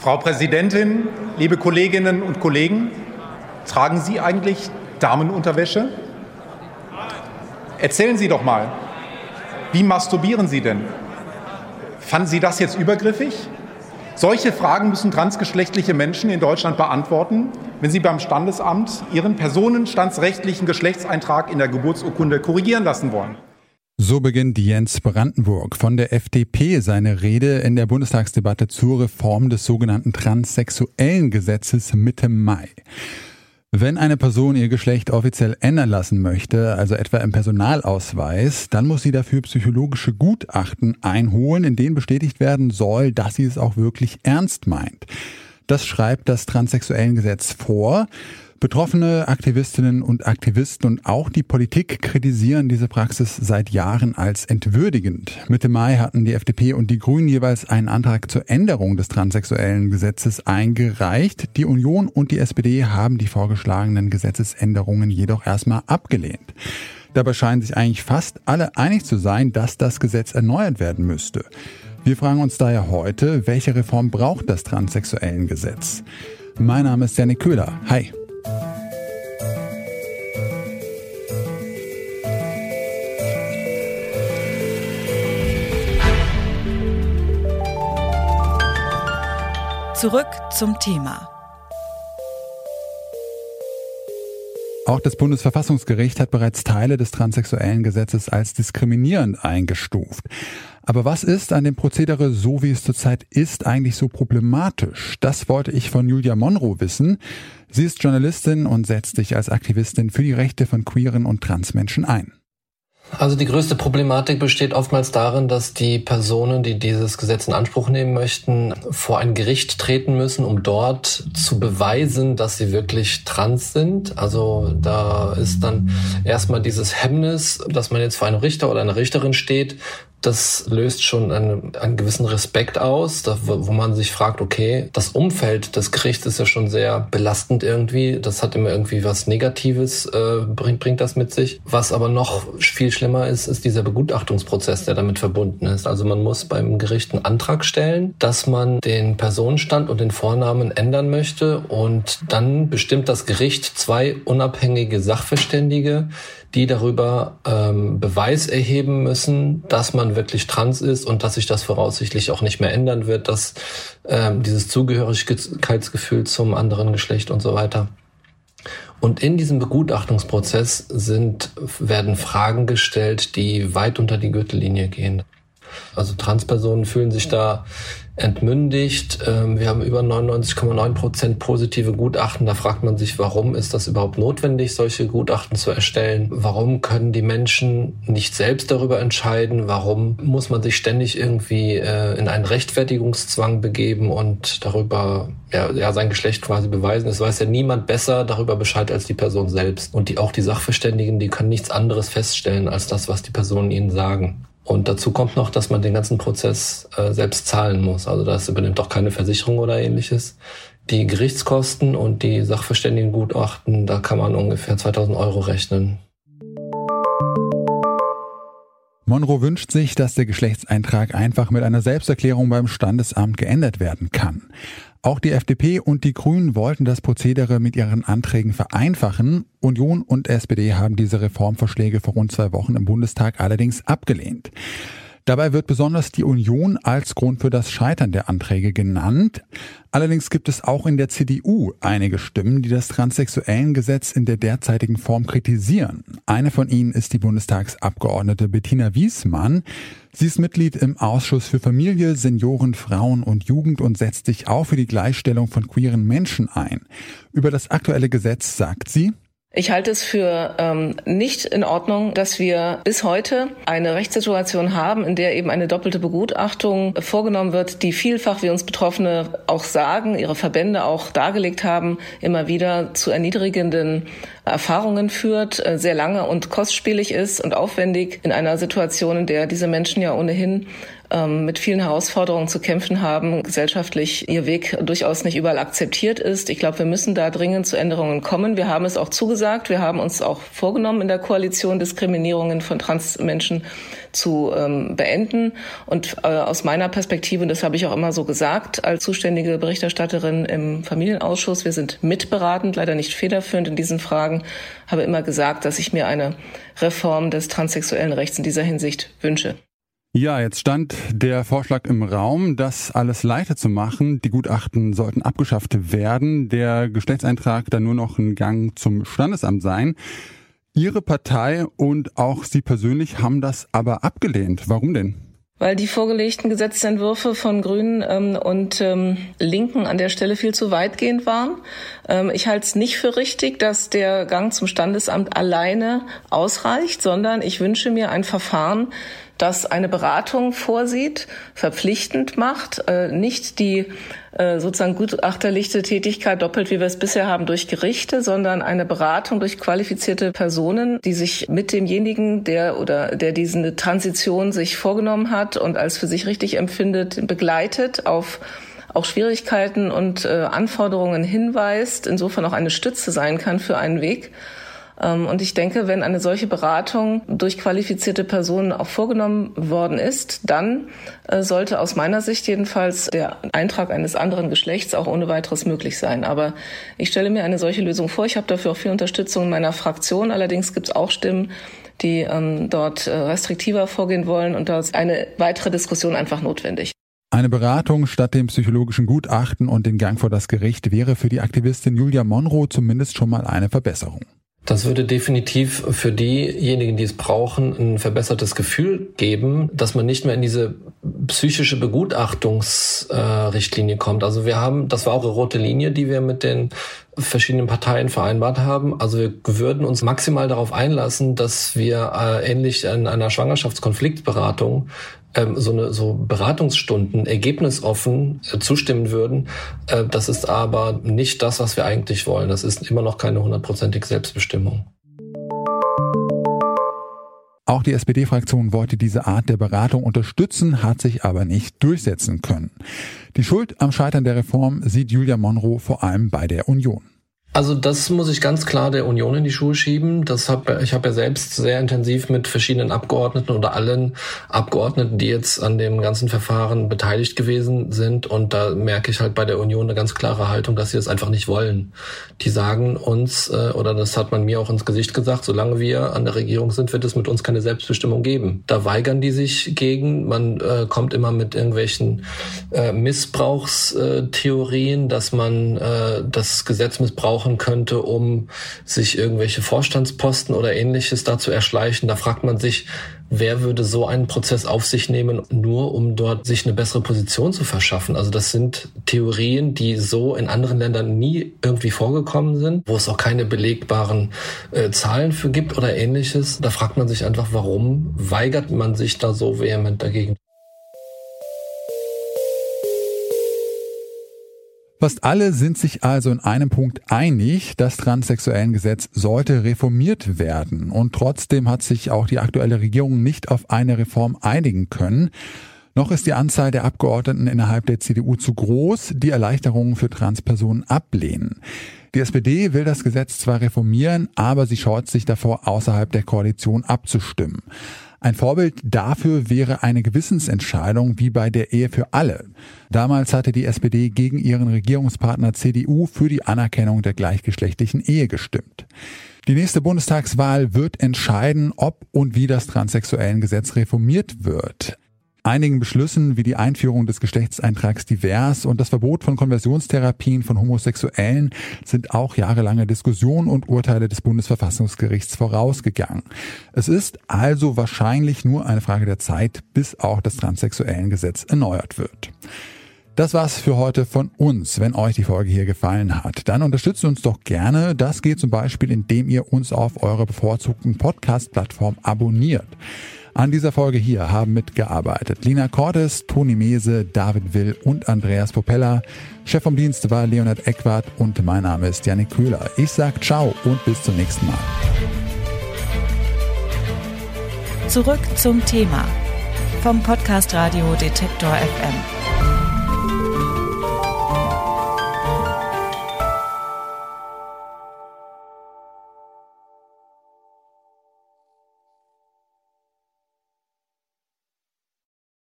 Frau Präsidentin, liebe Kolleginnen und Kollegen, tragen Sie eigentlich Damenunterwäsche? Erzählen Sie doch mal, wie masturbieren Sie denn? Fanden Sie das jetzt übergriffig? Solche Fragen müssen transgeschlechtliche Menschen in Deutschland beantworten, wenn sie beim Standesamt ihren personenstandsrechtlichen Geschlechtseintrag in der Geburtsurkunde korrigieren lassen wollen. So beginnt Jens Brandenburg von der FDP seine Rede in der Bundestagsdebatte zur Reform des sogenannten transsexuellen Gesetzes Mitte Mai. Wenn eine Person ihr Geschlecht offiziell ändern lassen möchte, also etwa im Personalausweis, dann muss sie dafür psychologische Gutachten einholen, in denen bestätigt werden soll, dass sie es auch wirklich ernst meint. Das schreibt das Transsexuellengesetz vor. Betroffene Aktivistinnen und Aktivisten und auch die Politik kritisieren diese Praxis seit Jahren als entwürdigend. Mitte Mai hatten die FDP und die Grünen jeweils einen Antrag zur Änderung des transsexuellen Gesetzes eingereicht. Die Union und die SPD haben die vorgeschlagenen Gesetzesänderungen jedoch erstmal abgelehnt. Dabei scheinen sich eigentlich fast alle einig zu sein, dass das Gesetz erneuert werden müsste. Wir fragen uns daher heute, welche Reform braucht das transsexuellen Gesetz? Mein Name ist Janik Köhler. Hi. Zurück zum Thema. Auch das Bundesverfassungsgericht hat bereits Teile des transsexuellen Gesetzes als diskriminierend eingestuft. Aber was ist an dem Prozedere, so wie es zurzeit ist, eigentlich so problematisch? Das wollte ich von Julia Monroe wissen. Sie ist Journalistin und setzt sich als Aktivistin für die Rechte von queeren und Transmenschen ein. Also die größte Problematik besteht oftmals darin, dass die Personen, die dieses Gesetz in Anspruch nehmen möchten, vor ein Gericht treten müssen, um dort zu beweisen, dass sie wirklich trans sind. Also da ist dann erstmal dieses Hemmnis, dass man jetzt vor einem Richter oder einer Richterin steht, das löst schon einen, einen gewissen Respekt aus, da, wo man sich fragt, okay, das Umfeld des Gerichts ist ja schon sehr belastend irgendwie. Das hat immer irgendwie was Negatives, äh, bringt, bringt das mit sich. Was aber noch viel schlimmer ist, ist dieser Begutachtungsprozess, der damit verbunden ist. Also man muss beim Gericht einen Antrag stellen, dass man den Personenstand und den Vornamen ändern möchte und dann bestimmt das Gericht zwei unabhängige Sachverständige, die darüber ähm, Beweis erheben müssen, dass man wirklich trans ist und dass sich das voraussichtlich auch nicht mehr ändern wird, dass ähm, dieses Zugehörigkeitsgefühl zum anderen Geschlecht und so weiter. Und in diesem Begutachtungsprozess sind, werden Fragen gestellt, die weit unter die Gürtellinie gehen. Also Transpersonen fühlen sich da entmündigt. Ähm, wir haben über 99,9 Prozent positive Gutachten. Da fragt man sich, warum ist das überhaupt notwendig, solche Gutachten zu erstellen? Warum können die Menschen nicht selbst darüber entscheiden? Warum muss man sich ständig irgendwie äh, in einen Rechtfertigungszwang begeben und darüber ja, ja, sein Geschlecht quasi beweisen? Es weiß ja niemand besser darüber Bescheid als die Person selbst. Und die, auch die Sachverständigen, die können nichts anderes feststellen als das, was die Personen ihnen sagen. Und dazu kommt noch, dass man den ganzen Prozess äh, selbst zahlen muss. Also das übernimmt auch keine Versicherung oder ähnliches. Die Gerichtskosten und die Sachverständigengutachten, da kann man ungefähr 2000 Euro rechnen. Monroe wünscht sich, dass der Geschlechtseintrag einfach mit einer Selbsterklärung beim Standesamt geändert werden kann. Auch die FDP und die Grünen wollten das Prozedere mit ihren Anträgen vereinfachen. Union und SPD haben diese Reformvorschläge vor rund zwei Wochen im Bundestag allerdings abgelehnt. Dabei wird besonders die Union als Grund für das Scheitern der Anträge genannt. Allerdings gibt es auch in der CDU einige Stimmen, die das transsexuellen Gesetz in der derzeitigen Form kritisieren. Eine von ihnen ist die Bundestagsabgeordnete Bettina Wiesmann. Sie ist Mitglied im Ausschuss für Familie, Senioren, Frauen und Jugend und setzt sich auch für die Gleichstellung von queeren Menschen ein. Über das aktuelle Gesetz sagt sie, ich halte es für ähm, nicht in Ordnung, dass wir bis heute eine Rechtssituation haben, in der eben eine doppelte Begutachtung vorgenommen wird, die vielfach, wie uns Betroffene auch sagen, ihre Verbände auch dargelegt haben, immer wieder zu erniedrigenden Erfahrungen führt, äh, sehr lange und kostspielig ist und aufwendig in einer Situation, in der diese Menschen ja ohnehin mit vielen Herausforderungen zu kämpfen haben, gesellschaftlich ihr Weg durchaus nicht überall akzeptiert ist. Ich glaube, wir müssen da dringend zu Änderungen kommen. Wir haben es auch zugesagt. Wir haben uns auch vorgenommen in der Koalition Diskriminierungen von Transmenschen zu ähm, beenden. Und äh, aus meiner Perspektive, und das habe ich auch immer so gesagt, als zuständige Berichterstatterin im Familienausschuss, wir sind mitberatend, leider nicht federführend in diesen Fragen, habe immer gesagt, dass ich mir eine Reform des transsexuellen Rechts in dieser Hinsicht wünsche. Ja, jetzt stand der Vorschlag im Raum, das alles leichter zu machen. Die Gutachten sollten abgeschafft werden, der Geschlechtseintrag dann nur noch ein Gang zum Standesamt sein. Ihre Partei und auch Sie persönlich haben das aber abgelehnt. Warum denn? weil die vorgelegten Gesetzentwürfe von Grünen ähm, und ähm, Linken an der Stelle viel zu weitgehend waren. Ähm, ich halte es nicht für richtig, dass der Gang zum Standesamt alleine ausreicht, sondern ich wünsche mir ein Verfahren, das eine Beratung vorsieht, verpflichtend macht, äh, nicht die äh, sozusagen gutachterlichte Tätigkeit doppelt, wie wir es bisher haben, durch Gerichte, sondern eine Beratung durch qualifizierte Personen, die sich mit demjenigen, der oder der diese Transition sich vorgenommen hat und als für sich richtig empfindet, begleitet auf auch Schwierigkeiten und äh, Anforderungen hinweist, insofern auch eine Stütze sein kann für einen Weg. Ähm, und ich denke, wenn eine solche Beratung durch qualifizierte Personen auch vorgenommen worden ist, dann äh, sollte aus meiner Sicht jedenfalls der Eintrag eines anderen Geschlechts auch ohne weiteres möglich sein. Aber ich stelle mir eine solche Lösung vor. Ich habe dafür auch viel Unterstützung in meiner Fraktion. Allerdings gibt es auch Stimmen, die ähm, dort äh, restriktiver vorgehen wollen. Und da ist eine weitere Diskussion einfach notwendig. Eine Beratung statt dem psychologischen Gutachten und den Gang vor das Gericht wäre für die Aktivistin Julia Monroe zumindest schon mal eine Verbesserung. Das würde definitiv für diejenigen, die es brauchen, ein verbessertes Gefühl geben, dass man nicht mehr in diese psychische Begutachtungsrichtlinie äh, kommt. Also wir haben, das war auch eine rote Linie, die wir mit den verschiedenen Parteien vereinbart haben. Also wir würden uns maximal darauf einlassen, dass wir äh, ähnlich in einer Schwangerschaftskonfliktberatung ähm, so eine so Beratungsstunden ergebnisoffen äh, zustimmen würden. Äh, das ist aber nicht das, was wir eigentlich wollen. Das ist immer noch keine hundertprozentige Selbstbestimmung. Auch die SPD-Fraktion wollte diese Art der Beratung unterstützen, hat sich aber nicht durchsetzen können. Die Schuld am Scheitern der Reform sieht Julia Monroe vor allem bei der Union. Also das muss ich ganz klar der Union in die Schuhe schieben. Das hab, ich habe ja selbst sehr intensiv mit verschiedenen Abgeordneten oder allen Abgeordneten, die jetzt an dem ganzen Verfahren beteiligt gewesen sind. Und da merke ich halt bei der Union eine ganz klare Haltung, dass sie das einfach nicht wollen. Die sagen uns, äh, oder das hat man mir auch ins Gesicht gesagt, solange wir an der Regierung sind, wird es mit uns keine Selbstbestimmung geben. Da weigern die sich gegen. Man äh, kommt immer mit irgendwelchen äh, Missbrauchstheorien, dass man äh, das Gesetz missbraucht missbrauchen könnte, um sich irgendwelche Vorstandsposten oder ähnliches da zu erschleichen. Da fragt man sich, wer würde so einen Prozess auf sich nehmen, nur um dort sich eine bessere Position zu verschaffen? Also das sind Theorien, die so in anderen Ländern nie irgendwie vorgekommen sind, wo es auch keine belegbaren äh, Zahlen für gibt oder ähnliches. Da fragt man sich einfach, warum weigert man sich da so vehement dagegen? Fast alle sind sich also in einem Punkt einig, das Transsexuellengesetz sollte reformiert werden. Und trotzdem hat sich auch die aktuelle Regierung nicht auf eine Reform einigen können. Noch ist die Anzahl der Abgeordneten innerhalb der CDU zu groß, die Erleichterungen für Transpersonen ablehnen. Die SPD will das Gesetz zwar reformieren, aber sie scheut sich davor, außerhalb der Koalition abzustimmen. Ein Vorbild dafür wäre eine Gewissensentscheidung wie bei der Ehe für alle. Damals hatte die SPD gegen ihren Regierungspartner CDU für die Anerkennung der gleichgeschlechtlichen Ehe gestimmt. Die nächste Bundestagswahl wird entscheiden, ob und wie das Transsexuellengesetz reformiert wird. Einigen Beschlüssen wie die Einführung des Geschlechtseintrags divers und das Verbot von Konversionstherapien von Homosexuellen sind auch jahrelange Diskussionen und Urteile des Bundesverfassungsgerichts vorausgegangen. Es ist also wahrscheinlich nur eine Frage der Zeit, bis auch das Transsexuellengesetz erneuert wird. Das war's für heute von uns. Wenn euch die Folge hier gefallen hat, dann unterstützt uns doch gerne. Das geht zum Beispiel, indem ihr uns auf eurer bevorzugten Podcast-Plattform abonniert. An dieser Folge hier haben mitgearbeitet Lina Cordes, Toni Mese, David Will und Andreas Popella. Chef vom Dienst war Leonard Eckwart und mein Name ist Janik Köhler. Ich sag ciao und bis zum nächsten Mal. Zurück zum Thema vom Podcast Radio Detektor FM.